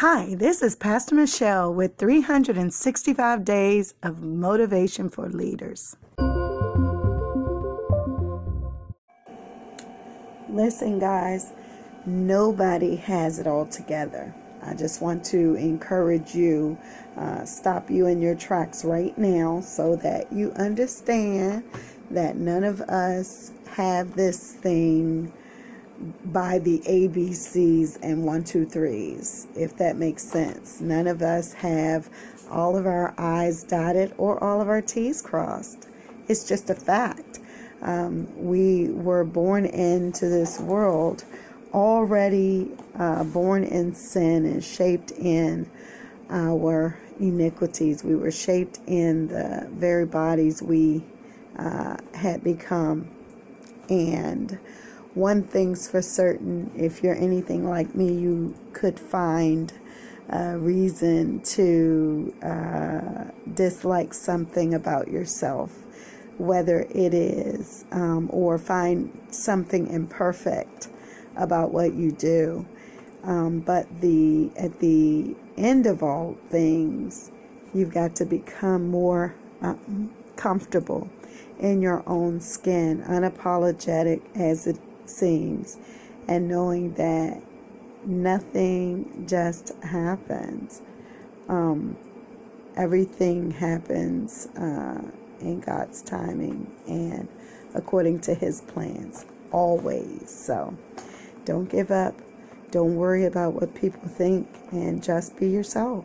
Hi, this is Pastor Michelle with 365 Days of Motivation for Leaders. Listen, guys, nobody has it all together. I just want to encourage you, uh, stop you in your tracks right now so that you understand that none of us have this thing by the ABCs and one, two, threes, if that makes sense. None of us have all of our I's dotted or all of our T's crossed. It's just a fact. Um, we were born into this world already uh, born in sin and shaped in our iniquities. We were shaped in the very bodies we uh, had become. And one thing's for certain if you're anything like me, you could find a reason to uh, dislike something about yourself, whether it is, um, or find something imperfect about what you do. Um, but the at the end of all things, you've got to become more uh, comfortable in your own skin, unapologetic as it seems, and knowing that nothing just happens. Um, everything happens uh, in God's timing and according to His plans, always. So don't give up. Don't worry about what people think and just be yourself.